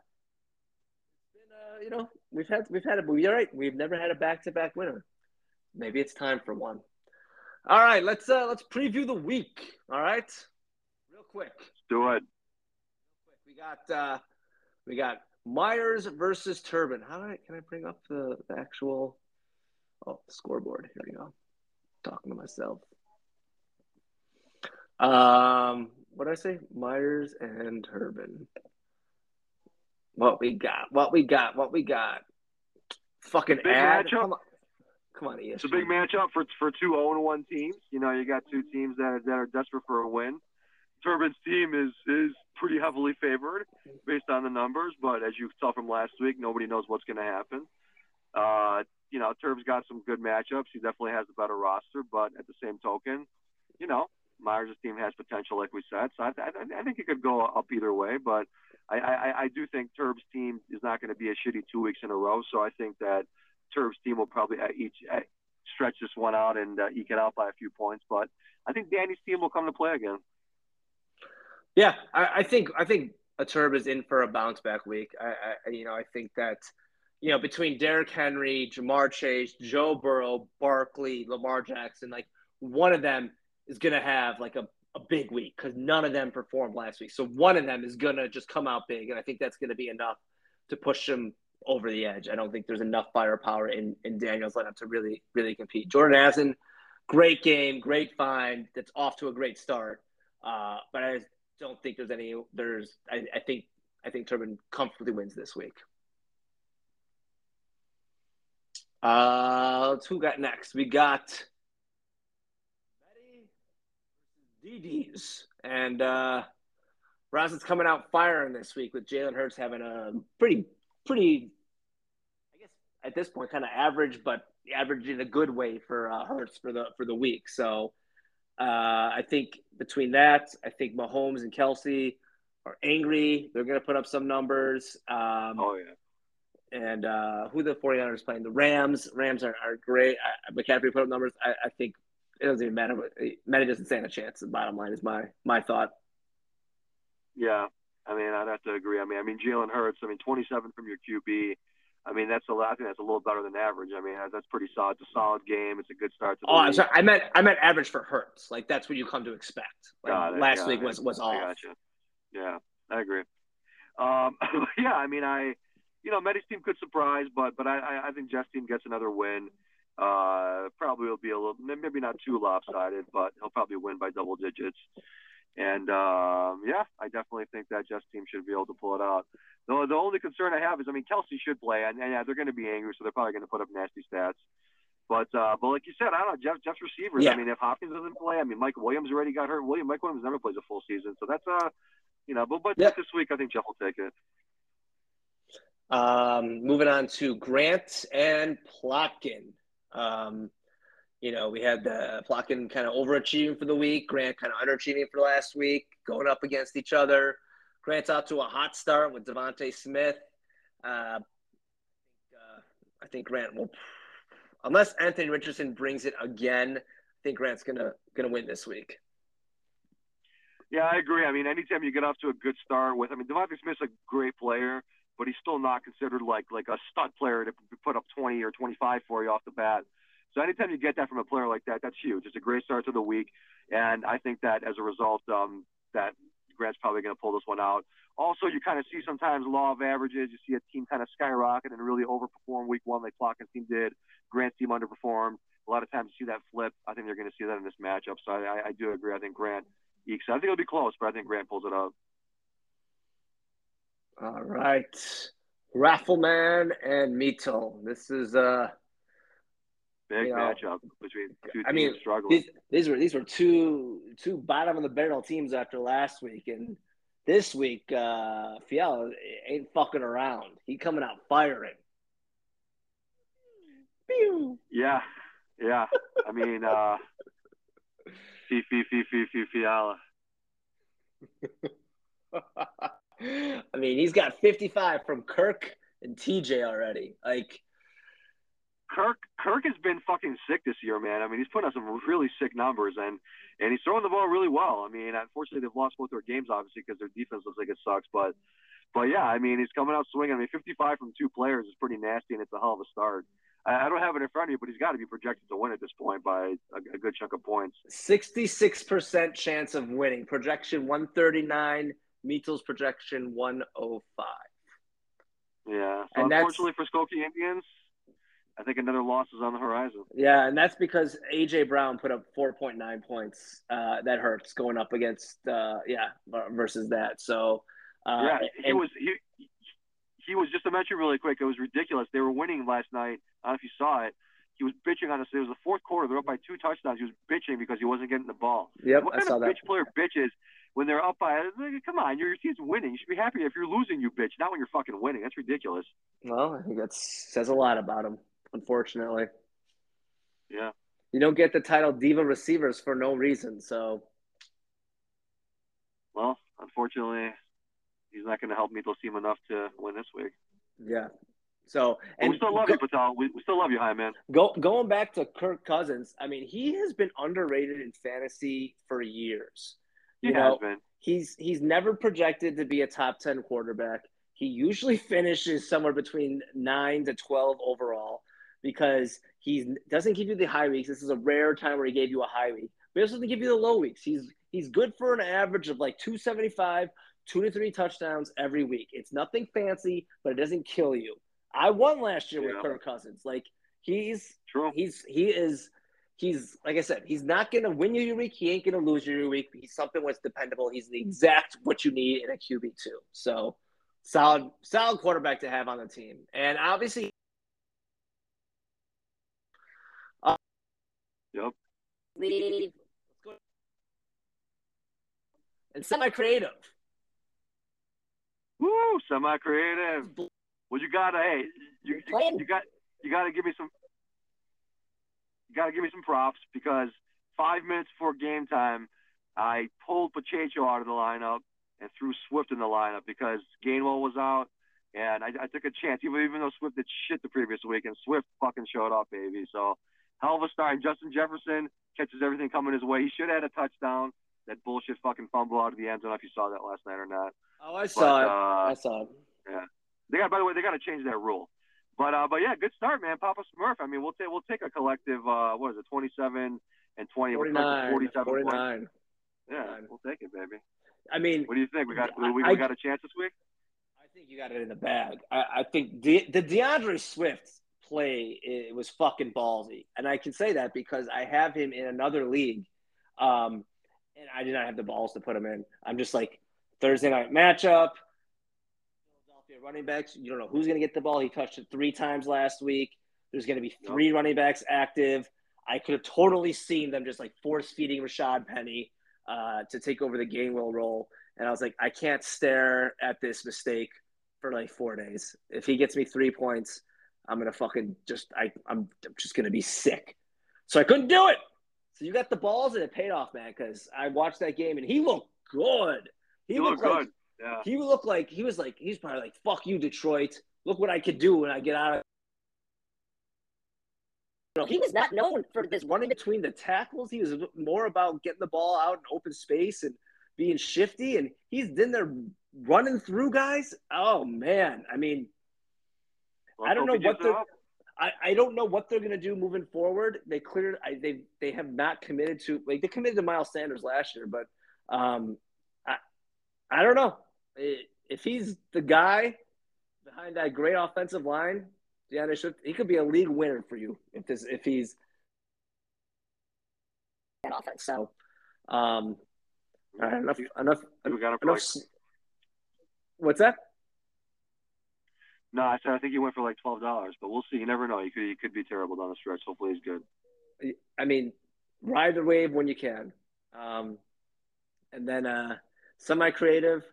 been, uh, you know, we've had we've had a but you're right. We've never had a back to back winner. Maybe it's time for one. All right, let's uh let's preview the week. All right, real quick. Let's do it. We got uh we got Myers versus Turbin. How do I can I bring up the, the actual oh scoreboard? Here we go. talking to myself. Um, what did I say? Myers and Turbin. What we got? What we got? What we got? Fucking Big ad. Matchup. Come on. Come on, ESPN. It's a big matchup for for two 0 1 teams. You know, you got two teams that are, that are desperate for a win. Turbin's team is is pretty heavily favored based on the numbers, but as you saw from last week, nobody knows what's going to happen. Uh, you know, Turb's got some good matchups. He definitely has a better roster, but at the same token, you know, Myers' team has potential, like we said. So I, I, I think it could go up either way, but I, I, I do think Turb's team is not going to be a shitty two weeks in a row. So I think that Turb's team will probably uh, each uh, stretch this one out and uh, eke it out by a few points. But I think Danny's team will come to play again. Yeah, I, I think I think a Turb is in for a bounce back week. I, I, you know I think that you know between Derrick Henry, Ja'Marr Chase, Joe Burrow, Barkley, Lamar Jackson, like one of them is gonna have like a, a big week because none of them performed last week. So one of them is gonna just come out big, and I think that's gonna be enough to push them over the edge. I don't think there's enough firepower in, in Daniel's lineup to really, really compete. Jordan Addison, great game, great find. That's off to a great start. Uh, but I don't think there's any. There's. I, I think. I think Turbin comfortably wins this week. Uh, let's who got next? We got Betty DDs and uh, Rosin's coming out firing this week with Jalen Hurts having a pretty pretty, I guess at this point, kind of average, but average in a good way for uh, Hurts for the for the week. So uh, I think between that, I think Mahomes and Kelce are angry. They're going to put up some numbers. Um, oh yeah. And uh, who the 49ers playing? The Rams. Rams are, are great. I, McCaffrey put up numbers. I, I think it doesn't even matter. Matty doesn't stand a chance. The bottom line is my my thought. Yeah, I mean, I'd have to agree. I mean, I mean, Jalen Hurts. I mean, 27 from your QB. I mean, that's a lot. I think that's a little better than average. I mean, that's pretty solid. It's a solid game. It's a good start to the Oh, I'm sorry. I meant I meant average for Hurts. Like that's what you come to expect. Like, it, last week it. was was I off. gotcha. Yeah, I agree. Um, yeah, I mean, I, you know, Medi's team could surprise, but but I I- I think Jeff's team gets another win. Uh, probably will be a little, maybe not too lopsided, but he'll probably win by double digits. And um, yeah, I definitely think that Jeff's team should be able to pull it out. The, the only concern I have is, I mean, Kelce should play, and, and yeah, they're going to be angry, so they're probably going to put up nasty stats. But uh, but like you said, I don't know Jeff Jeff's receivers. Yeah. I mean, if Hopkins doesn't play, I mean, Mike Williams already got hurt. William Mike Williams never plays a full season, so that's uh, you know, but but Yeah. this week I think Jeff will take it. Um, moving on to Grant and Plotkin. Um, you know, we had the Plotkin kind of overachieving for the week, Grant kind of underachieving for last week, going up against each other. Grant's out to a hot start with DeVonta Smith. Uh, I, think, uh, I think Grant will, unless Anthony Richardson brings it again, I think Grant's gonna gonna win this week. Yeah, I agree. I mean, anytime you get off to a good start with, I mean, DeVonta Smith's a great player, but he's still not considered like like a stud player to put up 20 or 25 for you off the bat. So anytime you get that from a player like that, that's huge. It's a great start to the week, and I think that as a result, um, that Grant's probably going to pull this one out. Also, you kind of see sometimes law of averages. You see a team kind of skyrocket and really overperform week one, like Plotkin's team did. Grant's team underperformed. A lot of times you see that flip. I think they're going to see that in this matchup. So I, I do agree. I think Grant ekes. I think it'll be close, but I think Grant pulls it out. All right, Raffleman and Mito. This is uh Big You know, matchup between two teams I mean, struggling. these, these were these were two two bottom of the barrel teams after last week, and this week uh Fiala ain't fucking around. He coming out firing. Pew. Yeah, yeah. I mean, uh, fee, fee, fee, fee, fee, Fiala. I mean, he's got 55 from Kirk and TJ already. Like, Kirk, Kirk has been fucking sick this year, man. I mean, he's putting up some really sick numbers, and and he's throwing the ball really well. I mean, unfortunately, they've lost both their games, obviously, because their defense looks like it sucks. But, but yeah, I mean, he's coming out swinging. I mean, 55 from two players is pretty nasty, and it's a hell of a start. I, I don't have it in front of you, but he's got to be projected to win at this point by a, a good chunk of points. 66% chance of winning. Projection 139. Mito's projection 105. Yeah. So And unfortunately for Skokie Indians, I think another loss is on the horizon. Yeah, and that's because AJ Brown put up 4.9 points. Uh, that hurts going up against uh, yeah versus that. So uh, yeah, he and- was he he was just to mention really quick. It was ridiculous. They were winning last night. I don't know if you saw it. He was bitching on us. It was the fourth quarter. They're up by two touchdowns. He was bitching because he wasn't getting the ball. Yep, what I kind saw of that. bitch player bitches when they're up by? like, Come on, your, your team's winning. You should be happy if you're losing. You bitch, not when you're fucking winning. That's ridiculous. Well, I think that says a lot about him. Unfortunately, Yeah. you don't get the title diva receivers for no reason. So Well, unfortunately, he's not going to help Mito team enough to win this week. yeah. So But we still love go- you, Patel. We, we still love you, high man. Go, going back to Kirk Cousins, I mean, he has been underrated in fantasy for years. He You has know, been. he's he's never projected to be a top 10 quarterback. He usually finishes somewhere between 9 to 12 overall because he doesn't give you the high weeks. This is a rare time where he gave you a high week. But he also doesn't give you the low weeks. He's he's good for an average of like 275, 2 to 3 touchdowns every week. It's nothing fancy, but it doesn't kill you. I won last year with Yeah. Kirk Cousins. Like he's True. he's he is he's like I said, he's not gonna win you your week. He ain't gonna lose you your week. He's something that's dependable. He's the exact what you need in a QB two. So solid solid quarterback to have on the team. And obviously Yep. and semi creative. Woo, semi creative. Well, you gotta, hey, you, you, you got, you gotta give me some, you gotta give me some props because five minutes before game time, I pulled Pacheco out of the lineup and threw Swift in the lineup because Gainwell was out, and I, I took a chance, even even though Swift did shit the previous week, and Swift fucking showed up, baby. So hell of a start. And Justin Jefferson catches everything coming his way. He should have had a touchdown. That bullshit fucking fumble out of the end zone. If you saw that last night or not. Oh, I saw but, it. Uh, I saw it. Yeah. They got. By the way, they got to change that rule. But uh, but yeah, good start, man. Papa Smurf. I mean, we'll take we'll take a collective. Uh, what is it? Twenty seven and twenty. 49, 47 49. Points. Yeah, we'll take it, baby. I mean, what do you think? We got we, we got a chance this week. I think you got it in the bag. I, I think the, the D'Andre Swift play it was fucking ballsy, and I can say that because I have him in another league, um, and I did not have the balls to put him in. I'm just like Thursday night matchup. Philadelphia running backs. You don't know who's going to get the ball. He touched it three times last week. There's going to be three yep. running backs active. I could have totally seen them just like force feeding Rashaad Penny uh, to take over the game Gainwell role. And I was like, I can't stare at this mistake for like four days. If he gets me three points, I'm gonna fucking just I I'm just gonna be sick. So I couldn't do it. So you got the balls and it paid off, man. Because I watched that game and he looked good. He, he looked, looked like, good. Yeah. He looked like he was like he's probably like fuck you, Detroit. Look what I could do when I get out of he was not known for this running between the tackles. He was more about getting the ball out in open space and being shifty. And he's in there running through guys. Oh man, I mean, I don't know what they're. I, I don't know what they're going to do moving forward. They cleared. I, they they have not committed to like they committed to Miles Sanders last year, but um, I I don't know if he's the guy behind that great offensive line D'Andre Swift, he could be a league winner for you if this if he's that offense. So, um, all right, enough, enough, enough. enough what's that? No, I said I think he went for like twelve dollars, but we'll see. You never know. He could he could be terrible down the stretch. Hopefully, he's good. I mean, ride the wave when you can, um, and then uh, semi-creative.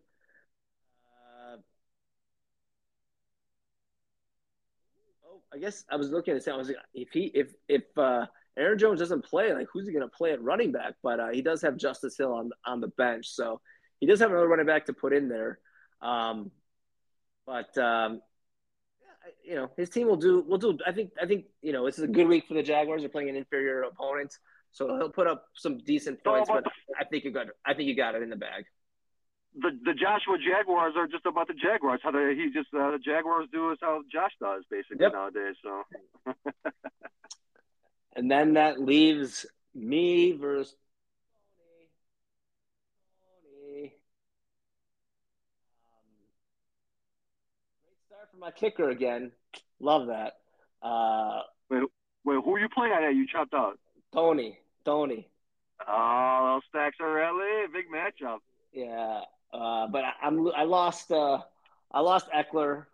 Oh, I guess I was looking at it. I was like, if he if if uh, Aaron Jones doesn't play, like who's he going to play at running back? But uh, he does have Justice Hill on on the bench, so he does have another running back to put in there. Um, but um, you know his team will do will do. I think I think you know this is a good week for the Jaguars. They're playing an inferior opponent, so he'll put up some decent points. but I think you got I think you got it in the bag the the Joshua Jaguars are just about the Jaguars. How they, he just uh, the Jaguars do is how Josh does basically yep. nowadays. So. and then that leaves me versus Tony. Tony. Um, great start for my kicker again. Love that. Uh, wait, wait, who are you playing at? You chopped out. Tony. Tony. Oh, those stacks are really big matchup. Yeah, uh, but I, am I lost uh, I lost Ekeler.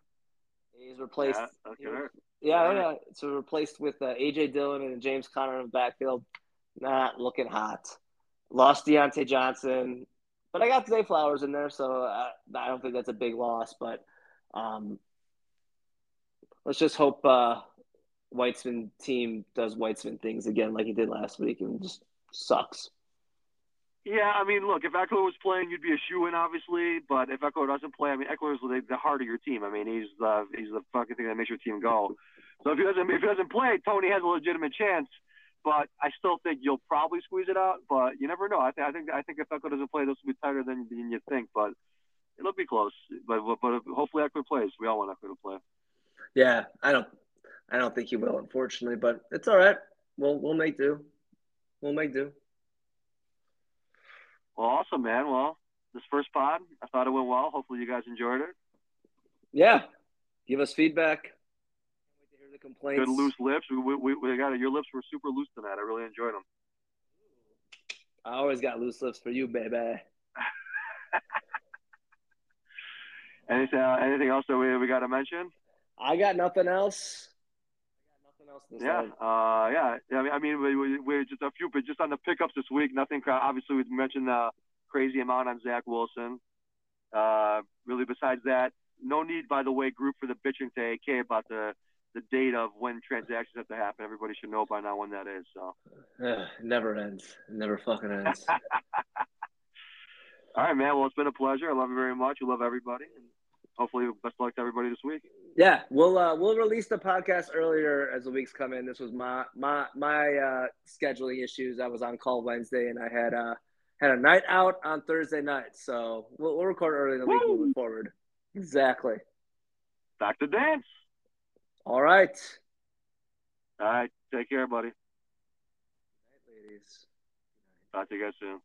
He's replaced. Yeah, okay. yeah, yeah. So replaced with uh, AJ Dillon and James Conner in the backfield. Not looking hot. Lost Diontae Johnson, but I got Zay Flowers in there, so I, I don't think that's a big loss. But um, let's just hope uh, Weitzman team does Weitzman things again like he did last week and just sucks. Yeah, I mean, look, if Ekeler was playing, you'd be a shoe in, obviously. But if Ekeler doesn't play, I mean, Ekeler is the, the heart of your team. I mean, he's the he's the fucking thing that makes your team go. So if he doesn't if he doesn't play, Tony has a legitimate chance. But I still think you'll probably squeeze it out. But you never know. I think I think I think if Ekeler doesn't play, this will be tighter than, than you think. But it'll be close. But but hopefully Ekeler plays. We all want Ekeler to play. Yeah, I don't I don't think he will, unfortunately. But it's all right. We'll we'll make do. We'll make do. Well, awesome, man. Well, this first pod, I thought it went well. Hopefully, you guys enjoyed it. Yeah, give us feedback. Can't wait to hear the complaints. Good loose lips. We, we, we got it. Your lips were super loose tonight. I really enjoyed them. I always got loose lips for you, baby. anything, uh, anything else that we, we got to mention? I got nothing else. Yeah, uh, yeah. I mean, we, we, we're just a few, but just on the pickups this week, nothing. Obviously, we mentioned the crazy amount on Zach Wilson. Uh, really, besides that, no need, by the way, group for the bitching to AK about the the date of when transactions have to happen. Everybody should know by now when that is. So it never ends. Never fucking ends. All right, man. Well, it's been a pleasure. I love you very much. I love everybody, and hopefully, best luck to everybody this week. Yeah, we'll uh, we'll release the podcast earlier as the weeks come in. This was my my my uh, scheduling issues. I was on call Wednesday, and I had uh had a night out on Thursday night, so we'll, we'll record early in the Woo! week moving forward. Exactly. Back to dance. All right. All right. Take care, buddy. Good night, ladies. Talk to you guys soon.